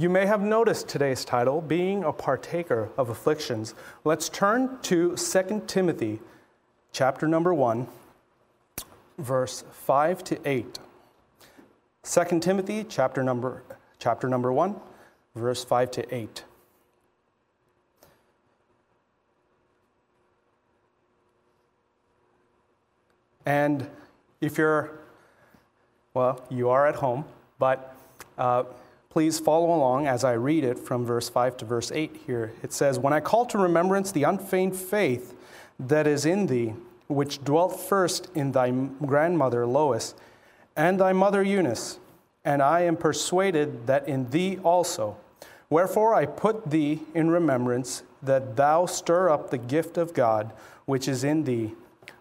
You may have noticed today's title, Being a Partaker of Afflictions. Let's turn to 2 Timothy chapter number 1, verse 5 to 8. 2 Timothy chapter number, chapter number 1, verse 5 to 8. And if you're, well, you are at home, but uh, Please follow along as I read it from verse 5 to verse 8 here. It says, When I call to remembrance the unfeigned faith that is in thee, which dwelt first in thy grandmother Lois and thy mother Eunice, and I am persuaded that in thee also. Wherefore I put thee in remembrance that thou stir up the gift of God which is in thee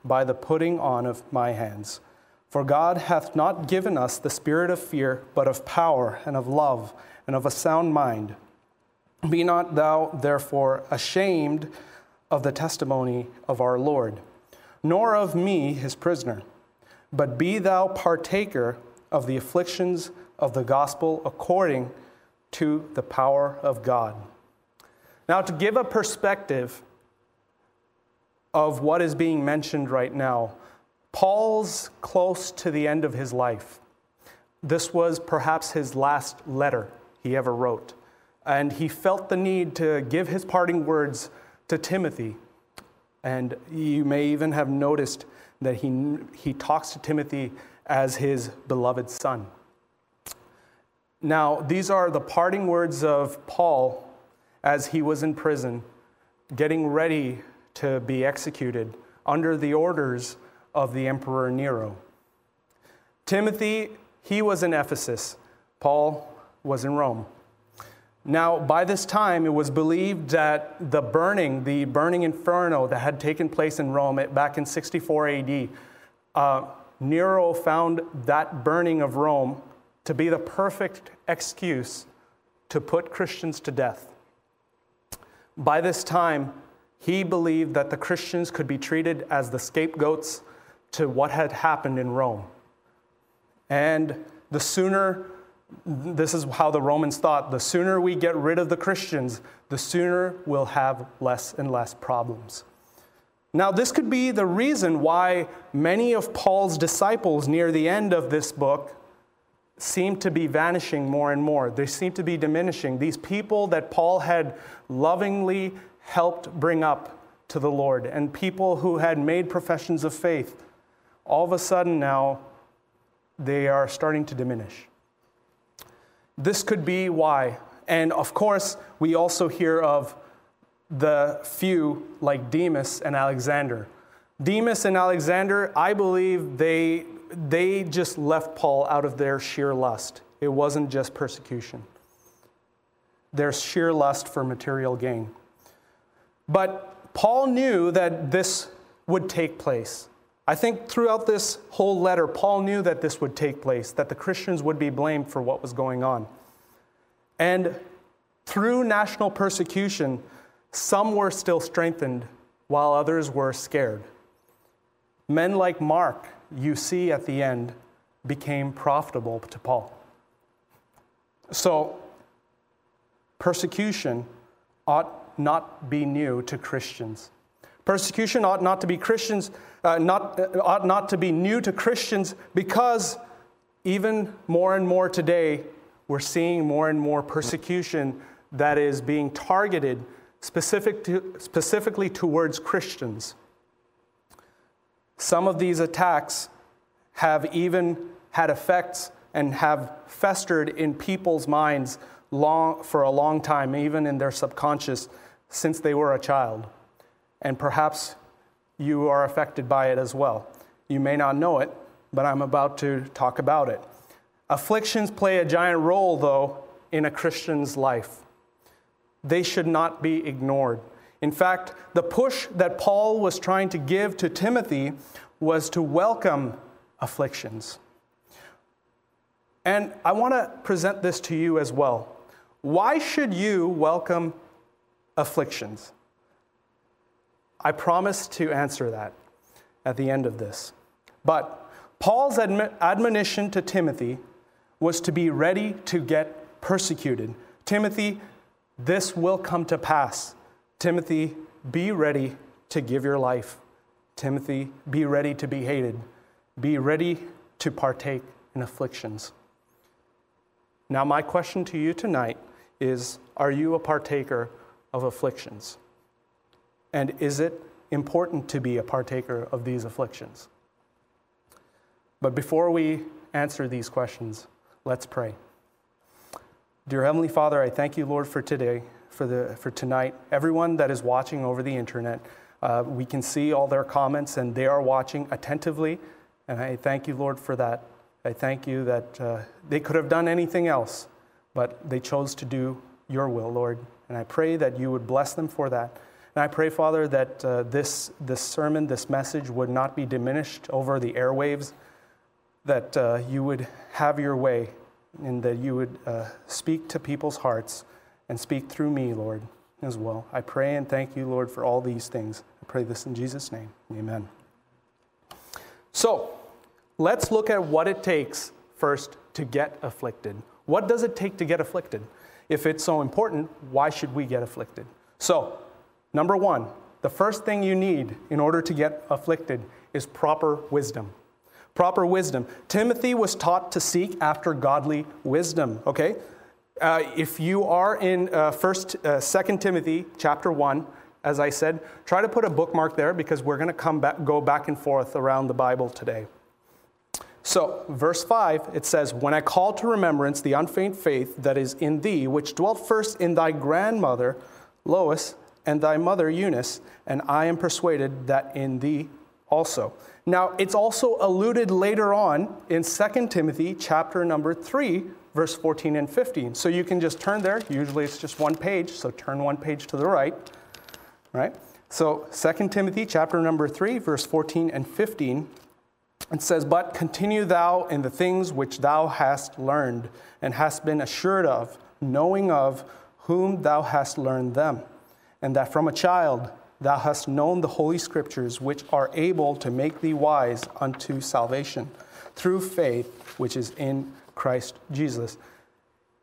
by the putting on of my hands. For God hath not given us the spirit of fear, but of power and of love and of a sound mind. Be not thou therefore ashamed of the testimony of our Lord, nor of me his prisoner, but be thou partaker of the afflictions of the gospel according to the power of God. Now, to give a perspective of what is being mentioned right now, Paul's close to the end of his life. This was perhaps his last letter he ever wrote. And he felt the need to give his parting words to Timothy. And you may even have noticed that he, he talks to Timothy as his beloved son. Now, these are the parting words of Paul as he was in prison, getting ready to be executed under the orders of the Emperor Nero. Timothy, he was in Ephesus. Paul was in Rome. Now, by this time, it was believed that the burning, the burning inferno that had taken place in Rome back in 64 AD, uh, Nero found that burning of Rome to be the perfect excuse to put Christians to death. By this time, he believed that the Christians could be treated as the scapegoats to what had happened in Rome. And the sooner, this is how the Romans thought, the sooner we get rid of the Christians, the sooner we'll have less and less problems. Now, this could be the reason why many of Paul's disciples near the end of this book seem to be vanishing more and more. They seem to be diminishing. These people that Paul had lovingly helped bring up to the Lord, and people who had made professions of faith all of a sudden now they are starting to diminish. This could be why. And of course, we also hear of the few like Demas and Alexander. Demas and Alexander, I believe they, they just left Paul out of their sheer lust. It wasn't just persecution, their sheer lust for material gain. But Paul knew that this would take place. I think throughout this whole letter, Paul knew that this would take place, that the Christians would be blamed for what was going on. And through national persecution, some were still strengthened while others were scared. Men like Mark, you see at the end, became profitable to Paul. So, persecution ought not be new to Christians. Persecution ought not to be Christians, uh, not, uh, ought not to be new to Christians because even more and more today, we're seeing more and more persecution that is being targeted specific to, specifically towards Christians. Some of these attacks have even had effects and have festered in people's minds long, for a long time, even in their subconscious, since they were a child and perhaps you are affected by it as well. You may not know it, but I'm about to talk about it. Afflictions play a giant role, though, in a Christian's life. They should not be ignored. In fact, the push that Paul was trying to give to Timothy was to welcome afflictions. And I want to present this to you as well. Why should you welcome afflictions? I promise to answer that at the end of this. But Paul's admonition to Timothy was to be ready to get persecuted, Timothy, this will come to pass. Timothy, be ready to give your life. Timothy, be ready to be hated. Be ready to partake in afflictions. Now, my question to you tonight is Are you a partaker of afflictions? And is it important to be a partaker of these afflictions? But before we answer these questions, let's pray. Dear Heavenly Father, I thank you, Lord, for today, for, the, for tonight. Everyone that is watching over the internet, uh, we can see all their comments and they are watching attentively. And I thank you, Lord, for that. I thank you that uh, they could have done anything else, but they chose to do your will, Lord. And I pray that you would bless them for that. And I pray, Father, that uh, this, this sermon, this message would not be diminished over the airwaves, that uh, you would have your way and that you would uh, speak to people's hearts and speak through me, Lord, as well. I pray and thank you, Lord, for all these things. I pray this in Jesus' name. Amen. So, let's look at what it takes first to get afflicted. What does it take to get afflicted? If it's so important, why should we get afflicted? So, number one, the first thing you need in order to get afflicted is proper wisdom proper wisdom. Timothy was taught to seek after godly wisdom, okay? Uh, if you are in uh, first, uh, Second Timothy chapter 1, as I said, try to put a bookmark there because we're going to come back, go back and forth around the Bible today. So, verse 5, it says, When I call to remembrance the unfeigned faith that is in thee, which dwelt first in thy grandmother, Lois, and thy mother, Eunice, and I am persuaded that in thee also. Now, it's also alluded later on in 2 Timothy chapter number 3, verse 14 and 15. So you can just turn there. Usually it's just one page, so turn one page to the right. Right? So 2 Timothy chapter number 3, verse 14 and 15. It says, But continue thou in the things which thou hast learned and hast been assured of, knowing of whom thou hast learned them, and that from a child thou hast known the holy scriptures, which are able to make thee wise unto salvation through faith which is in Christ Jesus.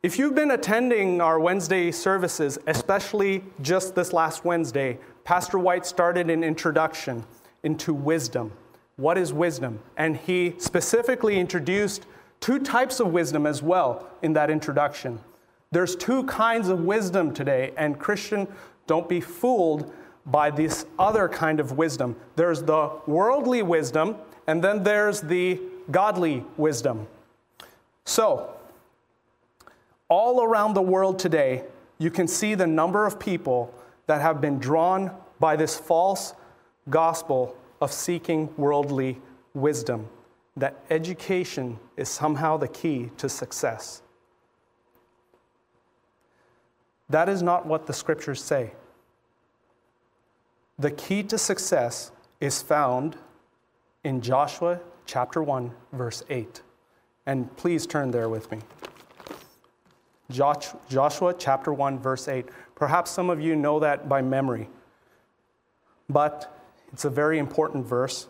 If you've been attending our Wednesday services, especially just this last Wednesday, Pastor White started an introduction into wisdom. What is wisdom? And he specifically introduced two types of wisdom as well in that introduction. There's two kinds of wisdom today, and Christian, don't be fooled by this other kind of wisdom. There's the worldly wisdom, and then there's the godly wisdom. So, all around the world today, you can see the number of people that have been drawn by this false gospel of seeking worldly wisdom, that education is somehow the key to success. That is not what the scriptures say. The key to success is found in Joshua chapter 1, verse 8. And please turn there with me. Joshua chapter 1, verse 8. Perhaps some of you know that by memory, but it's a very important verse.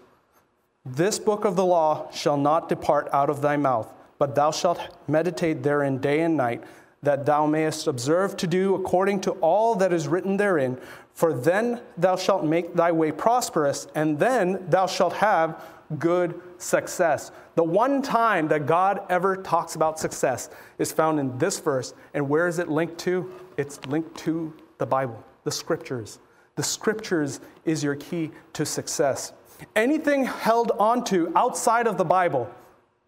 This book of the law shall not depart out of thy mouth, but thou shalt meditate therein day and night, that thou mayest observe to do according to all that is written therein. For then thou shalt make thy way prosperous, and then thou shalt have good success. The one time that God ever talks about success is found in this verse. And where is it linked to? It's linked to the Bible, the scriptures. The scriptures is your key to success. Anything held onto outside of the Bible,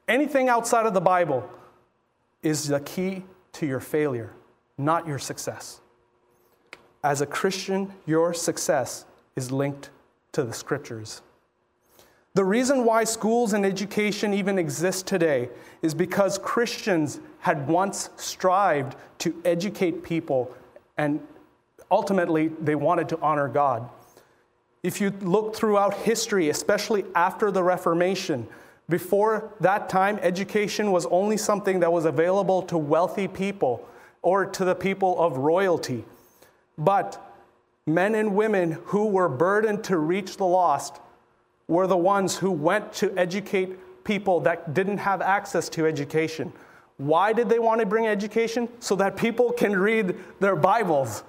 anything outside of the Bible is the key to your failure, not your success. As a Christian, your success is linked to the scriptures. The reason why schools and education even exist today is because Christians had once strived to educate people and ultimately they wanted to honor God. If you look throughout history, especially after the Reformation, before that time, education was only something that was available to wealthy people or to the people of royalty. But men and women who were burdened to reach the lost were the ones who went to educate people that didn't have access to education. Why did they want to bring education? So that people can read their Bibles.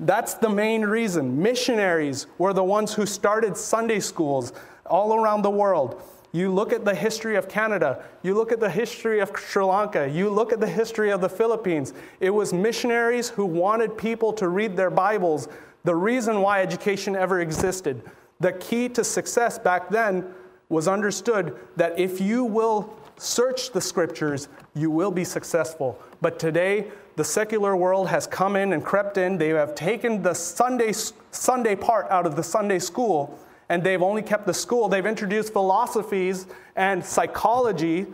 That's the main reason. Missionaries were the ones who started Sunday schools all around the world. You look at the history of Canada, you look at the history of Sri Lanka, you look at the history of the Philippines. It was missionaries who wanted people to read their Bibles. The reason why education ever existed. The key to success back then was understood that if you will search the scriptures, you will be successful. But today, the secular world has come in and crept in. They have taken the Sunday, Sunday part out of the Sunday school, and they've only kept the school. They've introduced philosophies and psychology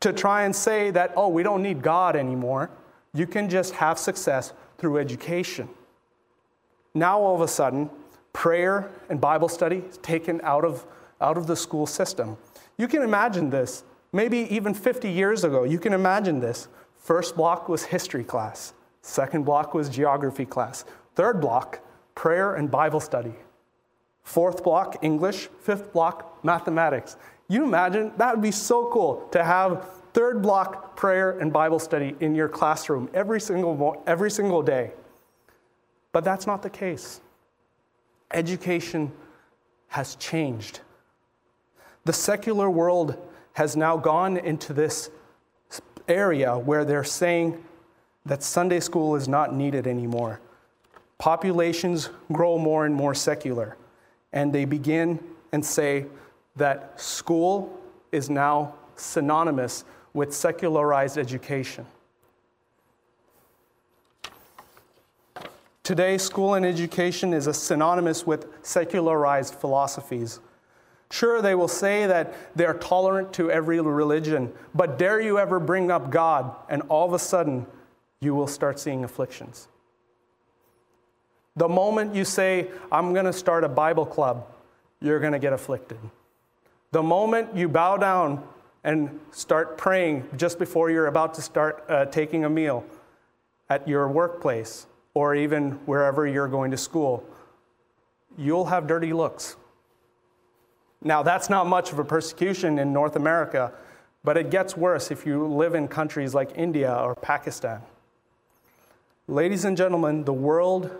to try and say that, oh, we don't need God anymore. You can just have success through education. Now, all of a sudden, prayer and Bible study is taken out of, out of the school system. You can imagine this maybe even 50 years ago, you can imagine this. First block was history class, second block was geography class, third block, prayer and Bible study, fourth block, English, fifth block, mathematics. You imagine that would be so cool to have third block prayer and Bible study in your classroom every single, every single day. But that's not the case. Education has changed. The secular world has now gone into this area where they're saying that Sunday school is not needed anymore. Populations grow more and more secular, and they begin and say that school is now synonymous with secularized education. Today, school and education is synonymous with secularized philosophies. Sure, they will say that they're tolerant to every religion, but dare you ever bring up God, and all of a sudden, you will start seeing afflictions. The moment you say, I'm going to start a Bible club, you're going to get afflicted. The moment you bow down and start praying just before you're about to start uh, taking a meal at your workplace or even wherever you're going to school, you'll have dirty looks. Now, that's not much of a persecution in North America, but it gets worse if you live in countries like India or Pakistan. Ladies and gentlemen, the world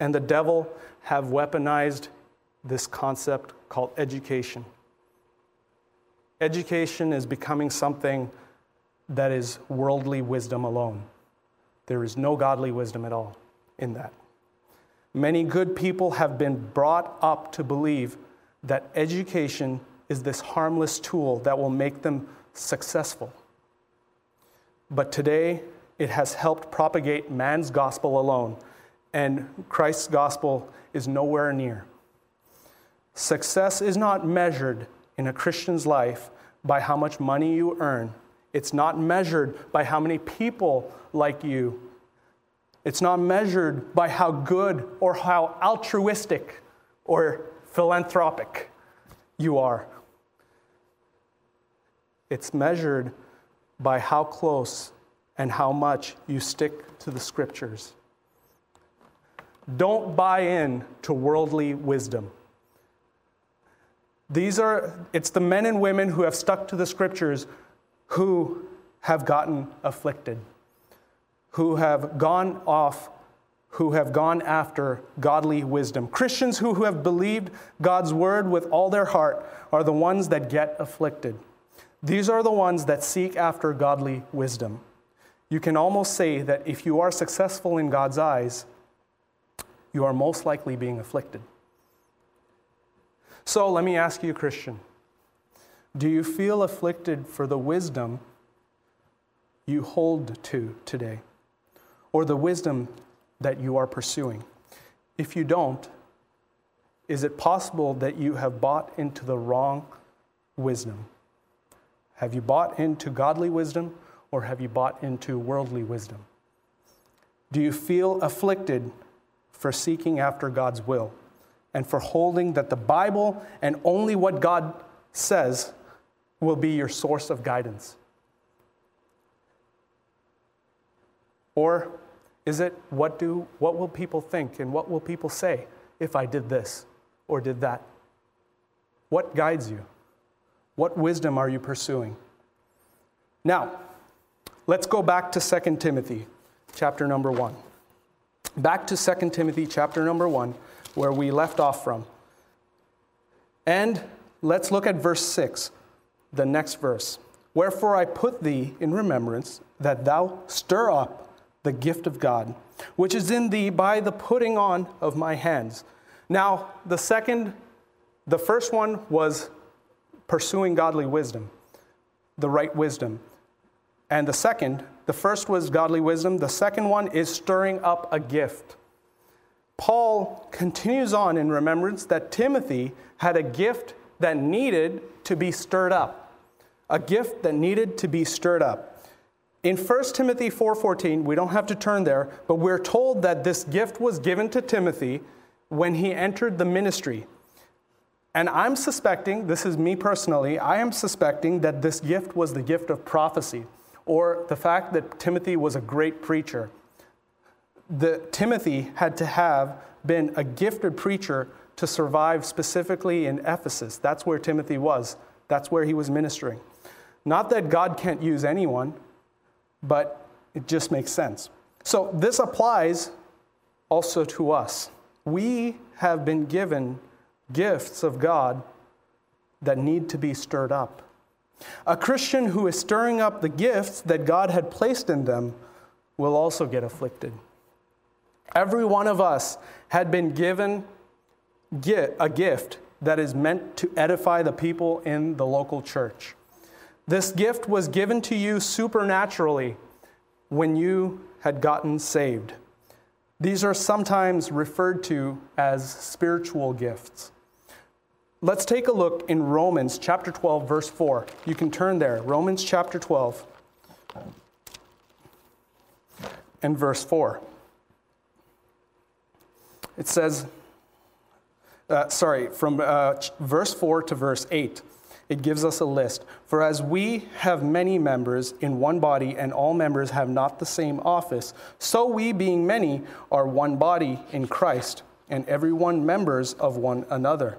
and the devil have weaponized this concept called education. Education is becoming something that is worldly wisdom alone. There is no godly wisdom at all in that. Many good people have been brought up to believe that education is this harmless tool that will make them successful. But today, it has helped propagate man's gospel alone, and Christ's gospel is nowhere near. Success is not measured in a Christian's life by how much money you earn. It's not measured by how many people like you. It's not measured by how good or how altruistic or philanthropic you are. It's measured by how close and how much you stick to the scriptures. Don't buy in to worldly wisdom. These are, it's the men and women who have stuck to the scriptures who have gotten afflicted, who have gone off who have gone after godly wisdom. Christians who, who have believed God's word with all their heart are the ones that get afflicted. These are the ones that seek after godly wisdom. You can almost say that if you are successful in God's eyes, you are most likely being afflicted. So let me ask you, Christian, do you feel afflicted for the wisdom you hold to today? Or the wisdom that you are pursuing? If you don't, is it possible that you have bought into the wrong wisdom? Have you bought into godly wisdom or have you bought into worldly wisdom? Do you feel afflicted for seeking after God's will and for holding that the Bible and only what God says will be your source of guidance? Or is it what do what will people think and what will people say if I did this or did that? What guides you? What wisdom are you pursuing? Now, let's go back to 2 Timothy, chapter number 1. Back to 2 Timothy, chapter number 1, where we left off from. And let's look at verse 6, the next verse. Wherefore I put thee in remembrance that thou stir up the gift of God, which is in thee by the putting on of my hands. Now, the second, the first one was pursuing godly wisdom, the right wisdom. And the second, the first was godly wisdom, the second one is stirring up a gift. Paul continues on in remembrance that Timothy had a gift that needed to be stirred up. A gift that needed to be stirred up. In 1 Timothy 4:14, we don't have to turn there, but we're told that this gift was given to Timothy when he entered the ministry. And I'm suspecting, this is me personally, I am suspecting that this gift was the gift of prophecy or the fact that Timothy was a great preacher the, Timothy had to have been a gifted preacher to survive specifically in Ephesus. That's where Timothy was, that's where he was ministering. Not that God can't use anyone, but it just makes sense. So this applies also to us. We have been given gifts of God that need to be stirred up. A Christian who is stirring up the gifts that God had placed in them will also get afflicted. Every one of us had been given a gift that is meant to edify the people in the local church. This gift was given to you supernaturally when you had gotten saved. These are sometimes referred to as spiritual gifts. Let's take a look in Romans chapter 12, verse 4. You can turn there. Romans chapter 12 and verse 4. It says, uh, sorry, from uh, verse 4 to verse 8, it gives us a list. For as we have many members in one body, and all members have not the same office, so we, being many, are one body in Christ, and every one members of one another.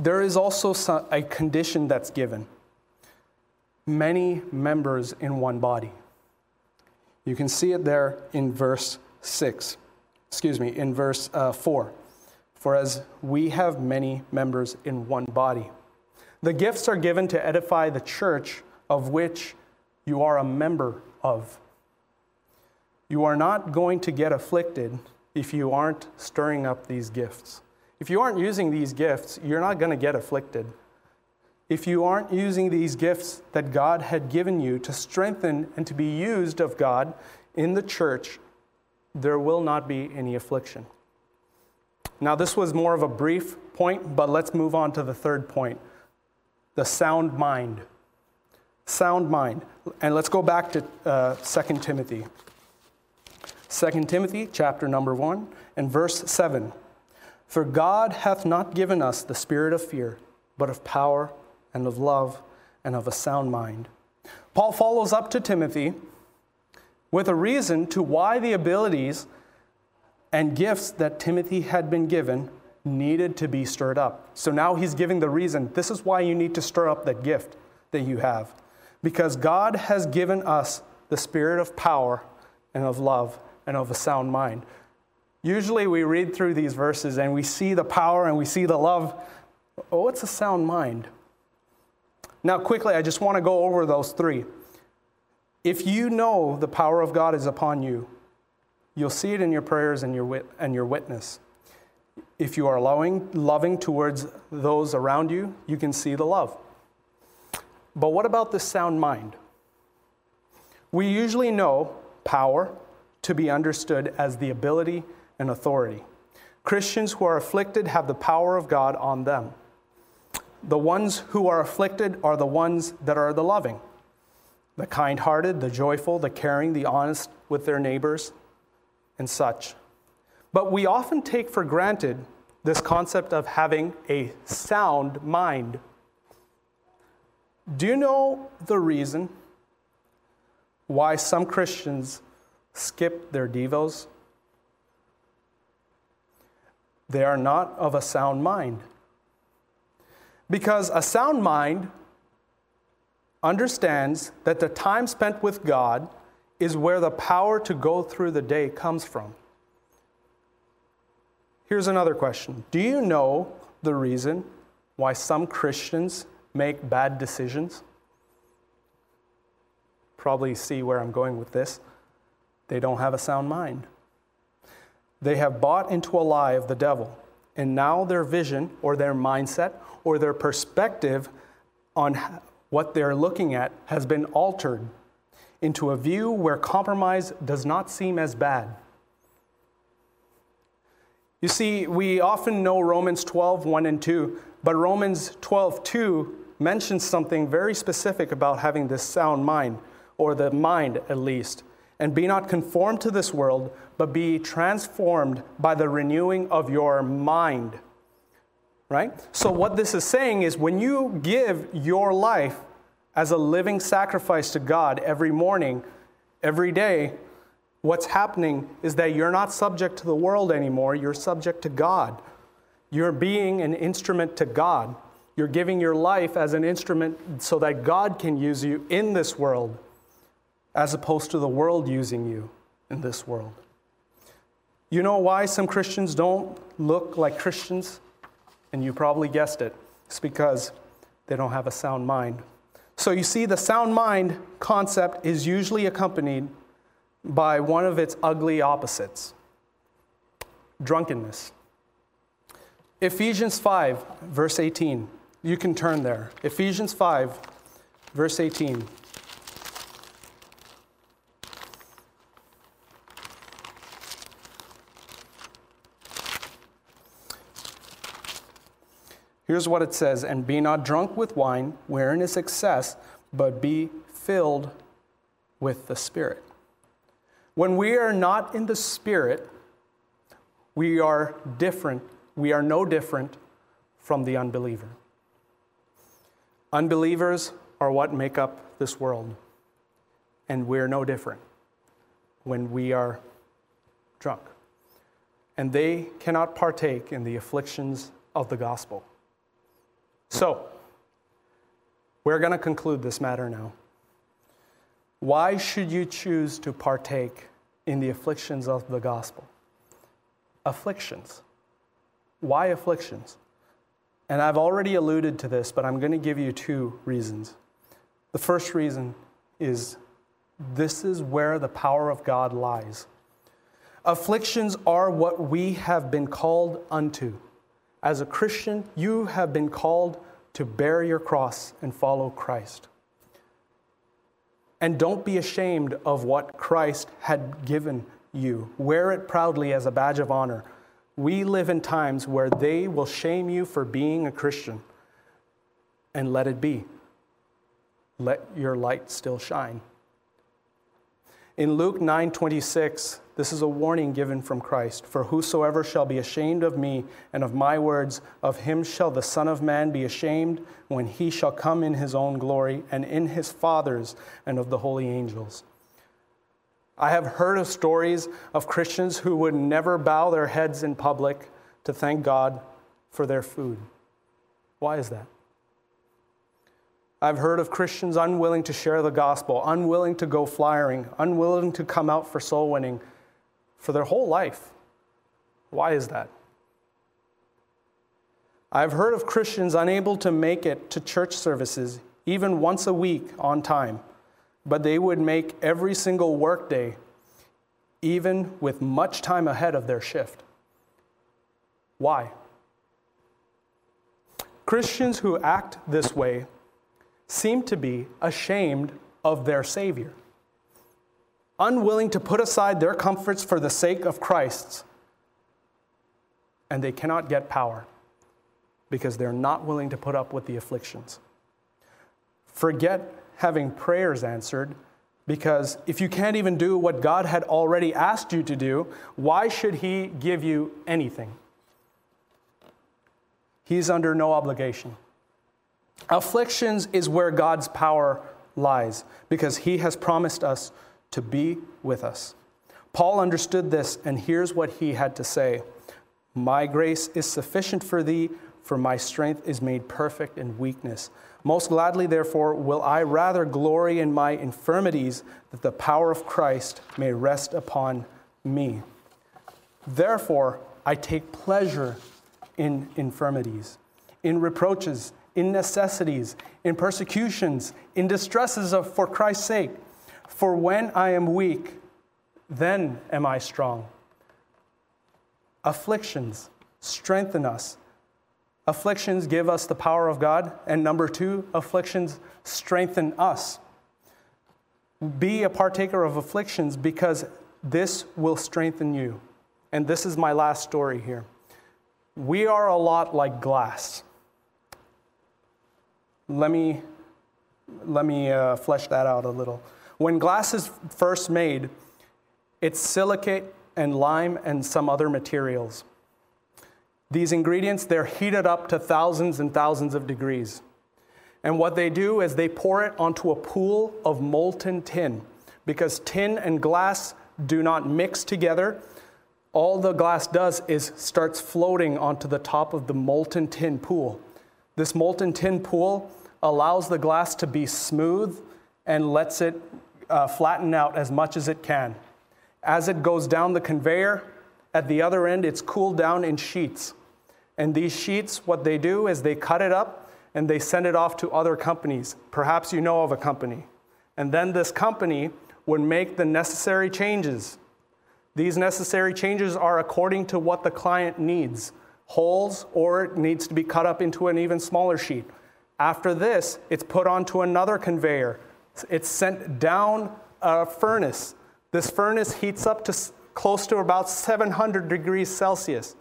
there is also a condition that's given many members in one body. You can see it there in verse 6, excuse me, in verse uh, 4. For as we have many members in one body, the gifts are given to edify the church of which you are a member of. You are not going to get afflicted if you aren't stirring up these gifts. If you aren't using these gifts, you're not going to get afflicted. If you aren't using these gifts that God had given you to strengthen and to be used of God in the church, there will not be any affliction. Now, this was more of a brief point, but let's move on to the third point the sound mind. Sound mind. And let's go back to uh, 2 Timothy. 2 Timothy, chapter number 1, and verse 7. For God hath not given us the spirit of fear, but of power and of love and of a sound mind. Paul follows up to Timothy with a reason to why the abilities and gifts that Timothy had been given needed to be stirred up. So now he's giving the reason this is why you need to stir up that gift that you have. Because God has given us the spirit of power and of love and of a sound mind. Usually we read through these verses and we see the power and we see the love. Oh, it's a sound mind? Now, quickly, I just want to go over those three. If you know the power of God is upon you, You'll see it in your prayers and your, wit- and your witness. If you are loving, loving towards those around you, you can see the love. But what about the sound mind? We usually know power to be understood as the ability and authority. Christians who are afflicted have the power of God on them. The ones who are afflicted are the ones that are the loving, the kind hearted, the joyful, the caring, the honest with their neighbors, and such. But we often take for granted this concept of having a sound mind. Do you know the reason why some Christians skip their Devos? They are not of a sound mind. Because a sound mind understands that the time spent with God is where the power to go through the day comes from. Here's another question Do you know the reason why some Christians make bad decisions? Probably see where I'm going with this. They don't have a sound mind. They have bought into a lie of the devil, and now their vision or their mindset or their perspective on what they're looking at has been altered into a view where compromise does not seem as bad. You see, we often know Romans 12, 1 and 2, but Romans 12, 2 mentions something very specific about having this sound mind, or the mind at least. And be not conformed to this world, but be transformed by the renewing of your mind. Right? So, what this is saying is when you give your life as a living sacrifice to God every morning, every day, what's happening is that you're not subject to the world anymore, you're subject to God. You're being an instrument to God. You're giving your life as an instrument so that God can use you in this world, as opposed to the world using you in this world. You know why some Christians don't look like Christians? And you probably guessed it. It's because they don't have a sound mind. So you see, the sound mind concept is usually accompanied by one of its ugly opposites drunkenness. Ephesians 5, verse 18. You can turn there. Ephesians 5, verse 18. Here's what it says And be not drunk with wine, wherein is excess, but be filled with the Spirit. When we are not in the Spirit, we are different. We are no different from the unbeliever. Unbelievers are what make up this world, and we're no different when we are drunk. And they cannot partake in the afflictions of the gospel. So, we're going to conclude this matter now. Why should you choose to partake in the afflictions of the gospel? Afflictions. Why afflictions? And I've already alluded to this, but I'm going to give you two reasons. The first reason is this is where the power of God lies. Afflictions are what we have been called unto. As a Christian, you have been called to bear your cross and follow Christ. And don't be ashamed of what Christ had given you. Wear it proudly as a badge of honor. We live in times where they will shame you for being a Christian. And let it be. Let your light still shine. In Luke 9 26, this is a warning given from Christ. For whosoever shall be ashamed of me and of my words, of him shall the Son of Man be ashamed when he shall come in his own glory and in his Father's and of the holy angels. I have heard of stories of Christians who would never bow their heads in public to thank God for their food. Why is that? I've heard of Christians unwilling to share the gospel, unwilling to go flyering, unwilling to come out for soul winning for their whole life. Why is that? I've heard of Christians unable to make it to church services even once a week on time, but they would make every single workday, even with much time ahead of their shift. Why? Christians who act this way seem to be ashamed of their Savior unwilling to put aside their comforts for the sake of Christ's, and they cannot get power because they're not willing to put up with the afflictions. Forget having prayers answered, Because if you can't even do what God had already asked you to do, why should He give you anything? He's under no obligation. Afflictions is where God's power lies because He has promised us to be with us. Paul understood this, and here's what he had to say My grace is sufficient for thee, for my strength is made perfect in weakness. Most gladly, therefore, will I rather glory in my infirmities, that the power of Christ may rest upon me. Therefore, I take pleasure in infirmities, in reproaches, in necessities, in persecutions, in distresses of, for Christ's sake. For when I am weak, then am I strong. Afflictions strengthen us. Afflictions give us the power of God. And number two, afflictions strengthen us. Be a partaker of afflictions because this will strengthen you. And this is my last story here. We are a lot like glass. Let me, let me uh, flesh that out a little. When glass is first made, it's silicate and lime and some other materials. These ingredients, they're heated up to thousands and thousands of degrees. And what they do is they pour it onto a pool of molten tin because tin and glass do not mix together. All the glass does is starts floating onto the top of the molten tin pool. This molten tin pool allows the glass to be smooth and lets it uh, flatten out as much as it can. As it goes down the conveyor, at the other end, it's cooled down in sheets. And these sheets, what they do is they cut it up and they send it off to other companies. Perhaps you know of a company. And then this company would make the necessary changes. These necessary changes are according to what the client needs holes, or it needs to be cut up into an even smaller sheet. After this, it's put onto another conveyor. It's sent down a furnace this furnace heats up to close to about 700 degrees Celsius,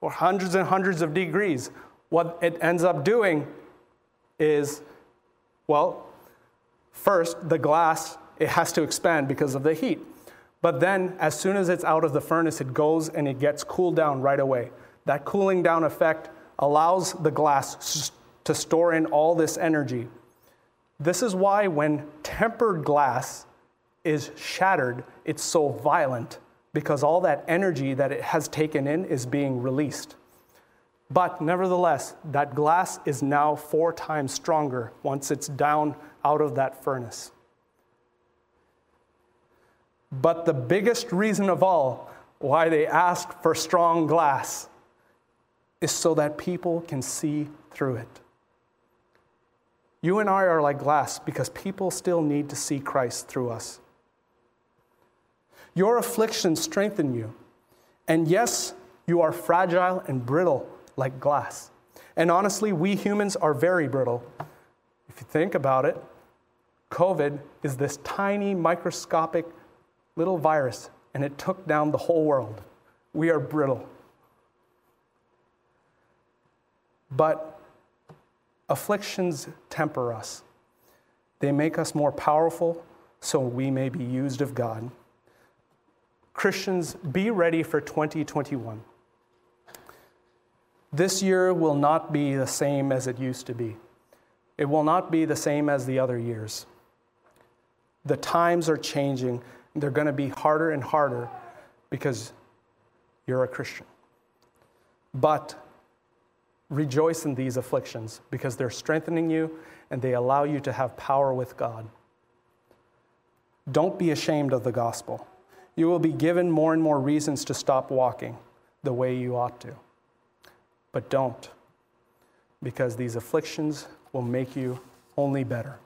or hundreds and hundreds of degrees. What it ends up doing is, well, first, the glass, it has to expand because of the heat. But then, as soon as it's out of the furnace, it goes and it gets cooled down right away. That cooling down effect allows the glass to store in all this energy. This is why, when tempered glass is shattered, it's so violent because all that energy that it has taken in is being released. But nevertheless, that glass is now four times stronger once it's down out of that furnace. But the biggest reason of all why they ask for strong glass is so that people can see through it. You and I are like glass because people still need to see Christ through us. Your afflictions strengthen you. And yes, you are fragile and brittle like glass. And honestly, we humans are very brittle. If you think about it, COVID is this tiny, microscopic little virus, and it took down the whole world. We are brittle. But afflictions temper us, they make us more powerful so we may be used of God. Christians, be ready for 2021. This year will not be the same as it used to be. It will not be the same as the other years. The times are changing. They're going to be harder and harder because you're a Christian. But rejoice in these afflictions because they're strengthening you and they allow you to have power with God. Don't be ashamed of the gospel you will be given more and more reasons to stop walking the way you ought to. But don't, because these afflictions will make you only better.